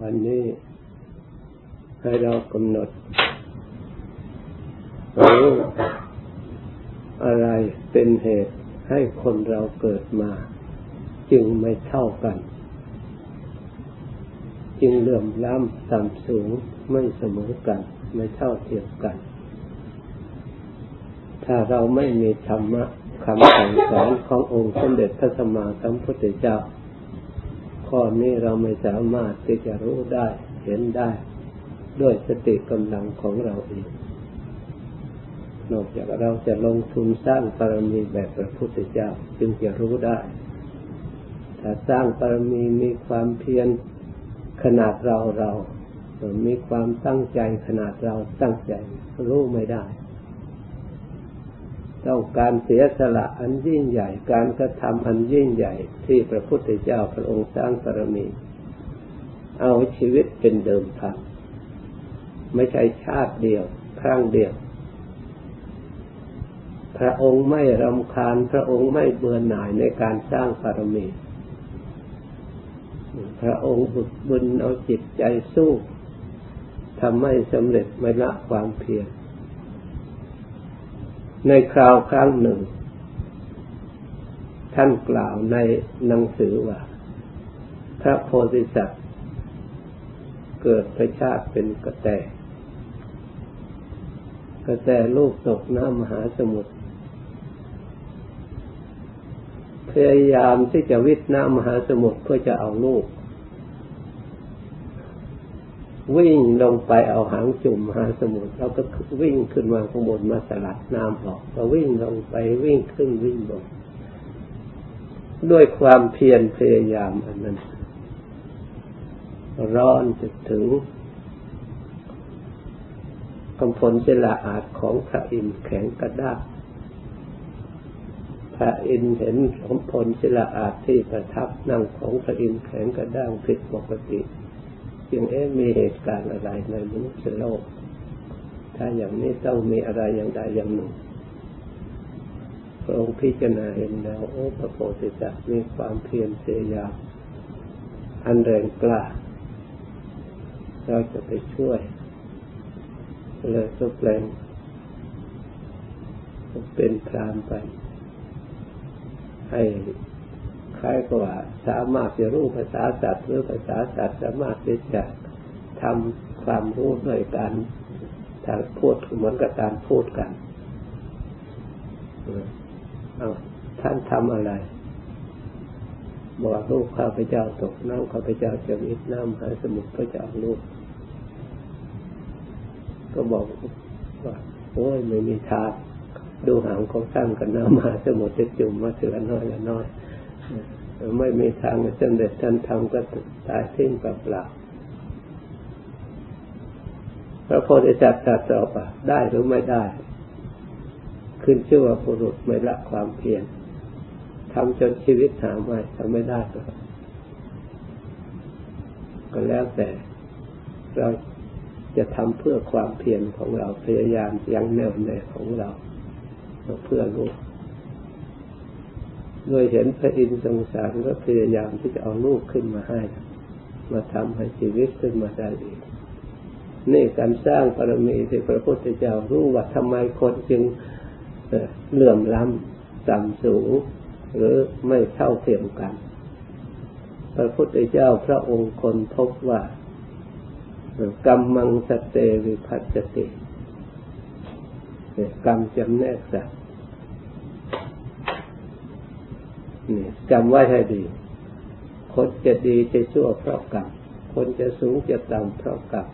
วันนี้ให้เรากำหนดรู้อะไรเป็นเหตุให้คนเราเกิดมา จึงไม่เท่ากัน จึงเลื่อมล้ำต่ำสูงไม่เสมอกัน ไม่เท่าเทียมกัน ถ้าเราไม่มีธรรมะคำสั่งสอนขององค์สมเด็จพระสัมมาสัมพุทธเจ้า ข้อนี้เราไม่สามารถที่จะรู้ได้เห็นได้ ด้วยสติกำลังของเราเองนอกจากเราจะลงทุนสร้างปรมีแบบพระพุทธเจ้าจึงจะรู้ได้ ถ้าสร้างปรมีมีความเพียรขนาดเราเรา มีความตั้งใจขนาดเราตั้งใจรู้ไม่ได้ ต้องการเสียสละอันยิ่งใหญ่ การกระทำอันยิ่งใหญ่ที่พระพุทธเจ้าพระองค์สร้างปรมี เอาชีวิตเป็นเดิมพันไม่ใช่ชาติเดียว ครั้งเดียว พระองค์ไม่รำคาญ พระองค์ไม่เบื่อหน่ายในการสร้างบารมี พระองค์บุกบุญเอาจิตใจสู้ทำให้สำเร็จไม่ละความเพียร ในคราวครั้งหนึ่ง ท่านกล่าวในหนังสือว่า พระโพธิสัตว์ เกิดพระชาติเป็นกระแตกระแตลูกตกน้ำมหาสมุทรพยายามที่จะวิทน้ำมหาสมุทรเพื่อจะเอาลูก วิ่งลงไปเอาหางจุ่มหาสมุทรแล้วก็วิ่งขึ้นมาข้างบนมาสลัดน้ำออกก็วิ่งลงไปวิ่งขึ้นวิ่งลงด้วยความเพียรพยายามอันนั้น ร้อนจะถึงกำพลเจลาอาจของพระอินทร์แข็งกระด้างพระอินเห็นสมพลศิลาอาจที่ประทับนั่งของพระอินแข็งกระด้างผิดปกติ จึงเอ๊มีเหตุการณ์อะไรในมนุษย์โลก ถ้าอย่างนี้ต้องมีอะไรอย่างใดอย่างหนึ่งพระองค์พิจารณาเห็นแล้วโอ้พระโพธิสัตว์มีความเพียรพยายามอันแรงกล้าเราจะไปช่วยเลยก็แปลงเป็นพรามไปให้ คล้ายกับว่าสามารถจะรู้ภาษาสัตว์หรือภาษาสัตว์สามารถที่จะทำความรู้ด้วยการทางพูดเหมือนกับการพูดกันเอาท่านทำอะไร บอกลูกข้าพเจ้าตกน้ำข้าพเจ้าจะวิทน้ำหายสมุทรพระเจ้าลูก ก็บอกว่าโอ้ยไม่มีทางดูหางของท่านกันน้ำมาสมุทรจะจุ่มมาเสือน้อยละน้อย ไม่มีทางสำเร็จท่านทำก็ตายทิ้งเปล่าพระโพธิสัตว์ตรัสตอบได้หรือไม่ได้ ขึ้นชื่อว่าบุรุษไม่ละความเพียรทำจนชีวิตหาไม่ทำไม่ได้ก็ก็แล้วแต่เราจะทำเพื่อความเพียรของเราพยายามยังแน่วแน่ของเรา เพื่อลู โดยเห็นพระอินทร์สงสารก็พยายามที่จะเอาลูกขึ้นมาให้ มาทำให้ชีวิตขึ้นมาได้อีกนี่การสร้างปรมีที่พระพุทธเจ้ารู้ว่าทำไมคนจึงเหลื่อมล้ำต่ำสูง หรือไม่เท่าเทียมกัน พระพุทธเจ้าพระองค์คนพบว่ากรรมังสเตวิพัสติกรรมจำแนกสัตว์ นี่จำไว้ให้ดี คนจะดีจะชั่วเพราะกรรม คนจะสูงจะต่ำเพราะกรรม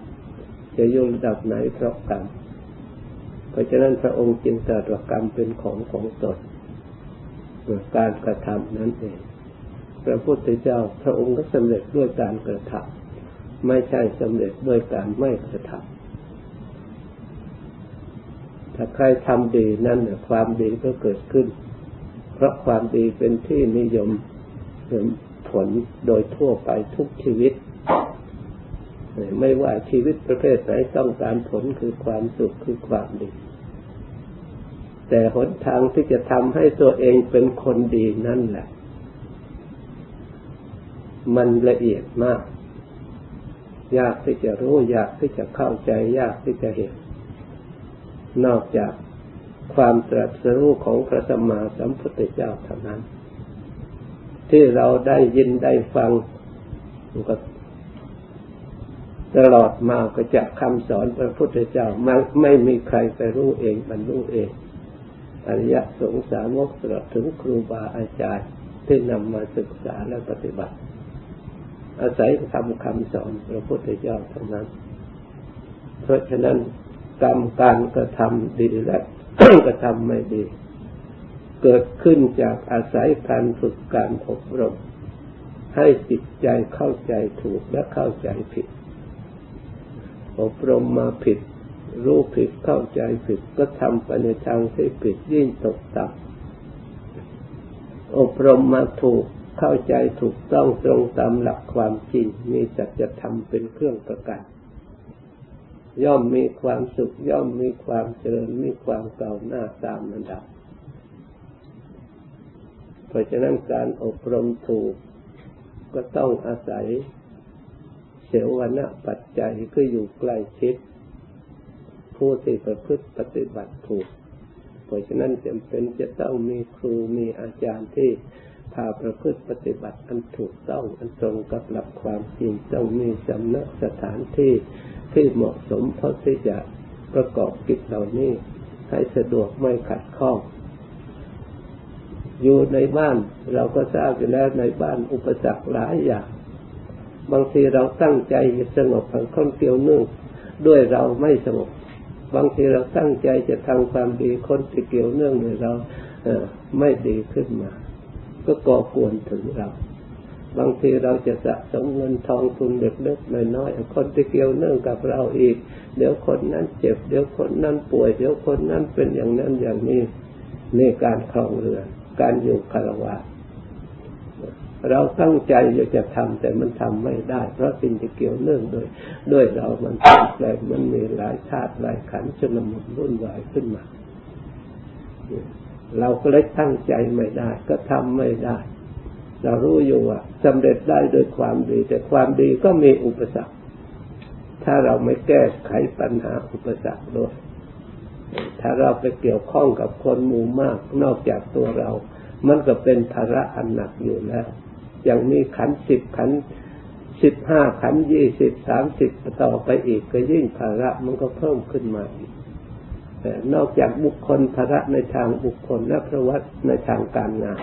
จะยุ่งระดับไหนเพราะกรรม เพราะฉะนั้นพระองค์จึงตรัสว่ากรรมเป็นของของตนโดยการกระทำนั้นเอง พระพุทธเจ้าพระองค์ก็สำเร็จด้วยการกระทำไม่ใช่สำเร็จด้วยการไม่กระทำถ้าใครทำดีนั่นความดีก็เกิดขึ้น เพราะความดีเป็นที่นิยมผลโดยทั่วไปทุกชีวิต ไม่ว่าชีวิตประเภทไหนต้องการผลคือความสุขคือความดี แต่หนทางที่จะทำให้ตัวเองเป็นคนดีนั่นแหละ มันละเอียดมาก ยากที่จะรู้ ยากที่จะเข้าใจ ยากที่จะเห็น นอกจาก ความตรัสรู้ของพระสัมมาสัมพุทธเจ้าเท่านั้น ที่เราได้ยินได้ฟังก็ตลอดมาก็จากคำสอนพระพุทธเจ้าไม่ไม่มีใครไปรู้เองบรรลุเอง อริยสงสาวกตลอดถึงครูบาอาจารย์ที่นำมาศึกษาและปฏิบัติ อาศัยทำคำสอนพระพุทธเจ้าเท่านั้น เพราะฉะนั้นกรรมการกระทำดีและ กระทำไม่ดี เกิดขึ้นจากอาศัยการฝึกการอบรม ให้จิตใจเข้าใจถูกและเข้าใจผิด อบรมมาผิด รู้ผิดเข้าใจผิดก็ทำไปในทางที่ผิดยิ่งตกต่ำอบรมมาถูกเข้าใจถูกต้องตรงตามหลักความจริงมีสัจธรรมเป็นเครื่องประกัน ย่อมมีความสุข ย่อมมีความเจริญมีความเก่าหน้าตามระดับ เพราะฉะนั้นการอบรมถูกก็ต้องอาศัยเสวนาปัจจัยคืออยู่ใกล้ชิด ผู้ที่ประพฤติปฏิบัติถูก เพราะฉะนั้นจำเป็นจะต้องมีครูมีอาจารย์ที่พาประพฤติปฏิบัติอันถูกต้องอันตรงกับหลักความจริงต้องมีสำนักสถานที่ ที่เหมาะสมเพราะที่จะประกอบกิจเหล่านี้ให้สะดวกไม่ขัดข้อง อยู่ในบ้านเราก็ทราบอยู่แล้วในบ้านอุปสรรคหลายอย่าง บางทีเราตั้งใจจะสงบทางคนเกี่ยวเนื่องด้วยเราไม่สงบบางทีเราตั้งใจจะทำความดีคนที่เกี่ยวเนื่องด้วยเราเไม่ดีขึ้นมา ก็ก่อกวนถึงเรา บางทีเราจะสะสมเงินทองทุนเล็กๆน้อยๆคนที่เกี่ยวเนื่องกับเราอีก เดี๋ยวคนนั้นเจ็บ เดี๋ยวคนนั้นป่วย เดี๋ยวคนนั้นเป็นอย่างนั้นอย่างนี้ในการครองเรือน การอยู่คารวะเราตั้งใจอยากจะทำแต่มันทำไม่ได้ เพราะสิ่งที่เกี่ยวเนื่องด้วยด้วยเรามันเปลี่ยนแปลงมันมีหลายชาติหลายขันชนมุนรุ่นวายขึ้นมา เราก็เลยตั้งใจไม่ได้ ก็ทำไม่ได้ เรารู้อยู่ว่าสำเร็จได้โดยความดี แต่ความดีก็มีอุปสรรค ถ้าเราไม่แก้ไขปัญหาอุปสรรคด้วย ถ้าเราไปเกี่ยวข้องกับคนหมู่มาก นอกจากตัวเรา มันก็เป็นภาระอันหนักอยู่แล้ว อย่างนี้ขันสิบขันสิบห้าขันยี่สิบสามสิบต่อไปอีกก็ยิ่งภาระมันก็เพิ่มขึ้นมาอีกนอกจากบุคคลภาระในทางบุคคลและประวัติในทางการงาน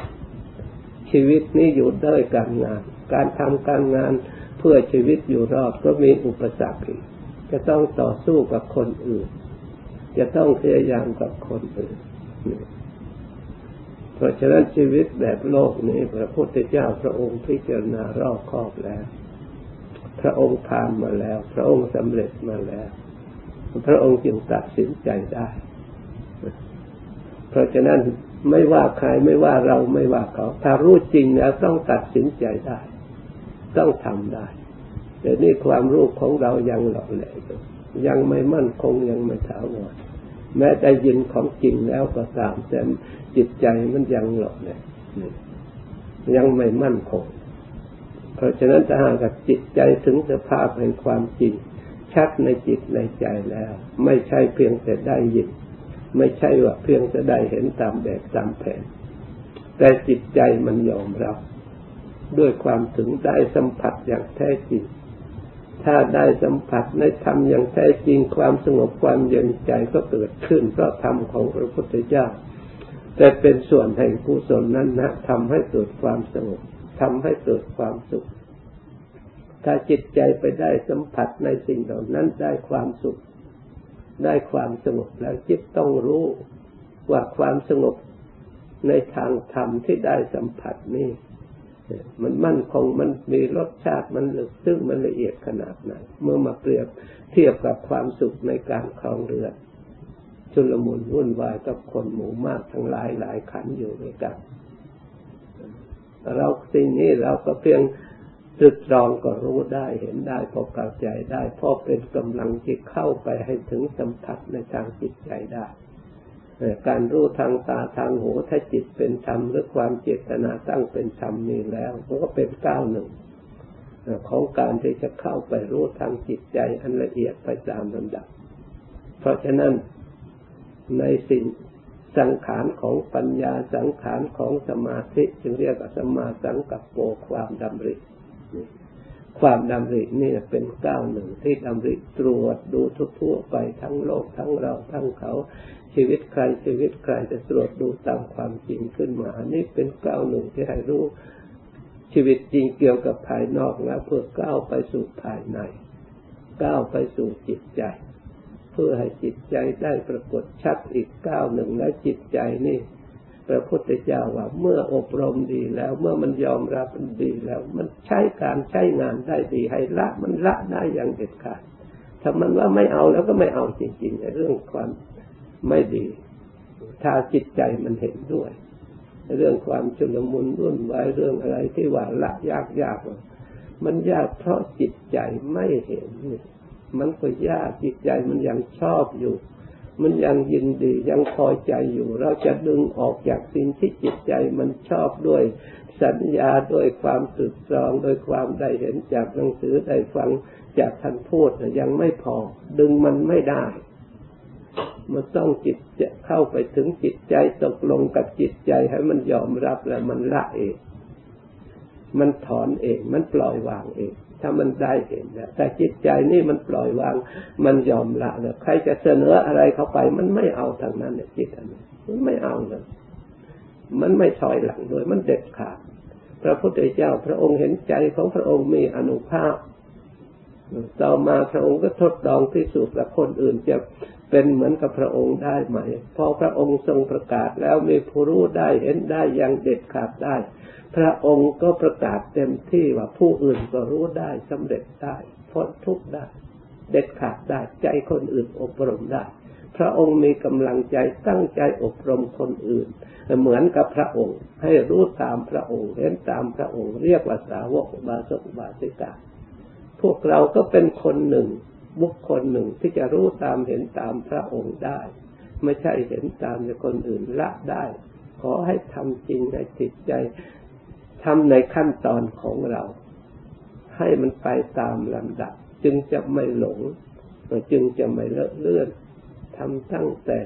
ชีวิตนี้อยู่ด้วยการงาน การทำการงานเพื่อชีวิตอยู่รอดก็มีอุปสรรคจะต้องต่อสู้กับคนอื่น จะต้องพยายามกับคนอื่น เพราะฉะนั้นชีวิตแบบโลกนี้ พระพุทธเจ้าพระองค์พิจารณารอบครอบแล้ว พระองค์ผ่านมาแล้ว พระองค์สำเร็จมาแล้ว พระองค์จึงตัดสินใจได้ เพราะฉะนั้น ไม่ว่าใครไม่ว่าเราไม่ว่าเขา ถ้ารู้จริงแล้วต้องตัดสินใจได้ ต้องทำได้แต่นี่ความรู้ของเรายังหลอกแหลกยังไม่มั่นคงยังไม่ถาวรแม้ได้ยินของจริงแล้วก็ตามแต่จิตใจมันยังหลอกแหลกยังไม่มั่นคง เพราะฉะนั้นถ้าหากจิตใจถึงสภาพแห่งความจริงชัดในจิตในใจแล้ว ไม่ใช่เพียงแต่ได้ยิน ไม่ใช่ว่าเพียงจะได้เห็นตามแบบตามแผน แต่จิตใจมันยอมรับ ด้วยความถึงได้สัมผัสอย่างแท้จริง ถ้าได้สัมผัสในธรรมอย่างแท้จริงความสงบความเย็นใจก็เกิดขึ้นเพราะธรรมของพระพุทธเจ้า แต่เป็นส่วนแห่งกุศลนั้นนะทำให้เกิดความสงบทำให้เกิดความสุข ถ้าจิตใจไปได้สัมผัสในสิ่งเหล่านั้นได้ความสุข ได้ความสงบแล้วจิตต้องรู้ว่าความสงบในทางธรรมที่ได้สัมผัสนี่มันมั่นคงมันมีรสชาติมันลึกซึ้งมันละเอียดขนาดไหนเมื่อมาเปรียบเทียบกับความสุขในการครองเรือชุลมุนวุ่นวายกับคนหมู่มากทั้งหลายหลายขันอยู่ด้วยกันเราสิ่งนี้เราก็เพียง ตึกตรองก็รู้ได้เห็นได้พอเข้าใจได้พอเป็นกำลังที่เข้าไปให้ถึงสัมผัสในทางจิตใจได้การรู้ทางตาทางหูถ้าจิตเป็นธรรมหรือความเจตนาตั้งเป็นธรรมนี้แล้วมันก็เป็นก้าวหนึ่งของการที่จะเข้าไปรู้ทางจิตใจอันละเอียดไปตามลำดับ เพราะฉะนั้นในสิ่งสังขารของปัญญาสังขารของสมาธิจึงเรียกว่าสมาสังกับโปความดำริ ความดำรินี่เป็นก้าวหนึ่งที่ดำริตรวจดูทั่วไปทั้งโลกทั้งเราทั้งเขาชีวิตใครชีวิตใครจะตรวจดูตามความจริงขึ้นมา นี่เป็นก้าวหนึ่งที่ให้รู้ชีวิตจริงเกี่ยวกับภายนอกแล้วเพื่อก้าวไปสู่ภายใน ก้าวไปสู่จิตใจ เพื่อให้จิตใจได้ปรากฏชัดอีกก้าวหนึ่งและจิตใจนี่ พระพุทธเจ้าว่าเมื่ออบรมดีแล้ว เมื่อมันยอมรับมันดีแล้ว มันใช้การใช้งานได้ดีให้ละมันละได้อย่างเด็ดขาดถ้ามันว่าไม่เอาแล้วก็ไม่เอาจริงๆในเรื่องความไม่ดี ถ้าจิตใจมันเห็นด้วย เรื่องความชุลมุนรุ่นวายเรื่องอะไรที่ว่าละยากยากมันยากเพราะจิตใจไม่เห็น มันก็ยากจิตใจมันยังชอบอยู่ มันยังยินดียังพอใจอยู่ เราจะดึงออกจากสิ่งที่จิตใจมันชอบด้วยสัญญาด้วยความสึกตรองโดยความได้เห็นจากหนังสือได้ฟังจากท่านพูดยังไม่พอ ดึงมันไม่ได้ มันต้องจิตจะเข้าไปถึงจิตใจตกลงกับจิตใจให้มันยอมรับแล้วมันละเอง มันถอนเอง มันปล่อยวางเอง ถ้ามันได้เห็นแล้วแต่จิตใจนี่มันปล่อยวาง มันยอมละแล้วใครจะเสนออะไรเข้าไป มันไม่เอาทางนั้นเนี่ยจิตอันนี้มันไม่เอาเลยมันไม่ถอยหลังด้วยมันเด็ดขาดพระพุทธเจ้าพระองค์เห็นใจของพระองค์มีอนุภาพ ต่อมาพระองค์ก็ทดลองพิสูจน์กับคนอื่นจะเป็นเหมือนกับพระองค์ได้ไหม พอพระองค์ทรงประกาศแล้วมีผู้รู้ได้เห็นได้อย่างเด็ดขาดได้ พระองค์ก็ประกาศเต็มที่ว่าผู้อื่นก็รู้ได้สำเร็จได้พ้นทุกข์ได้ เด็ดขาดได้ใจคนอื่นอบรมได้ พระองค์มีกำลังใจตั้งใจอบรมคนอื่น เหมือนกับพระองค์ให้รู้ตามพระองค์เห็นตามพระองค์เรียกว่าสาวกบาสกบาสิกา พวกเราก็เป็นคนหนึ่ง บุคคลหนึ่งที่จะรู้ตามเห็นตามพระองค์ได้ ไม่ใช่เห็นตามในคนอื่นละได้ ขอให้ทำจริงในจิตใจทำในขั้นตอนของเรา ให้มันไปตามลำดับ จึงจะไม่หลงจึงจะไม่เลอะเลื่อนทำตั้งแต่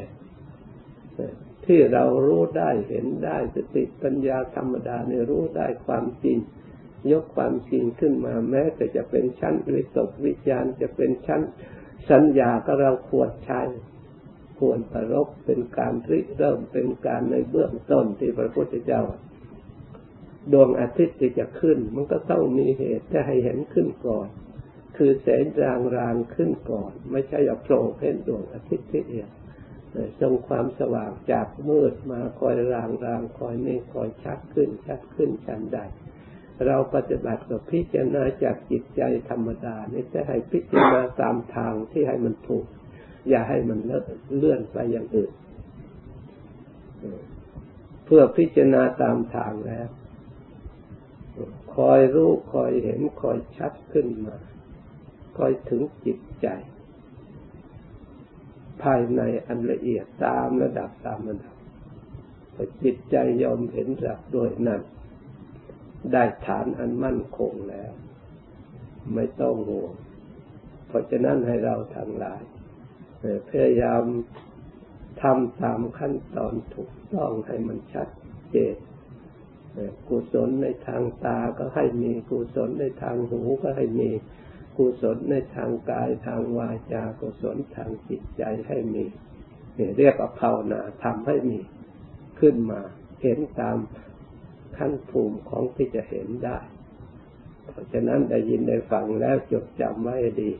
ที่เรารู้ได้เห็นได้สติปัญญาธรรมดาในรู้ได้ความจริง ยกความจริงขึ้นมาแม้แต่จะเป็นชั้นวิตกวิจารจะเป็นชั้นสัญญาก็เราควรใช้ควรประรบเป็นการริเริ่มเป็นการในเบื้องต้นที่พระพุทธเจ้า ดวงอาทิตย์ที่จะขึ้น มันก็ต้องมีเหตุจะให้เห็นขึ้นก่อน คือแสงรางรางขึ้นก่อน ไม่ใช่เอาโผล่เพ่นดวงอาทิตย์ที่เดียวทรงความสว่างจากมืดมาคอยรางรางคอยนี่คอยชัดขึ้นชัดขึ้นชันใด เราปฏิบัติกับพิจารณาจากจิตใจธรรมดานี่จะให้พิจารณาตามทางที่ให้มันถูก อย่าให้มันเลื่อนไปอย่างอื่น เพื่อพิจารณาตามทางแล้ว คอยรู้คอยเห็นคอยชัดขึ้นมา คอยถึงจิตใจ ภายในอันละเอียดตามระดับตามระดับจิตใจยอมเห็นรับโดยนั้น ได้ฐานอันมั่นคงแล้ว ไม่ต้องห่วงเพราะฉะนั้นให้เราทั้งหลายพยายามทำตามขั้นตอนถูกต้องให้มันชัดเจนกุศลในทางตาก็ให้มีกุศลในทางหูก็ให้มีกุศลในทางกายทางวาจากุศลทางจิตใจให้มีเรียกว่าภาวนาทำให้มีขึ้นมา เห็นตาม ขั้นภูมิของที่จะเห็นได้ เพราะฉะนั้นได้ยินได้ฟังแล้วจดจำไว้ดี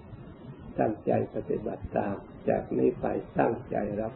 ตั้งใจปฏิบัติตาม จากนี้ไปตั้งใจรับ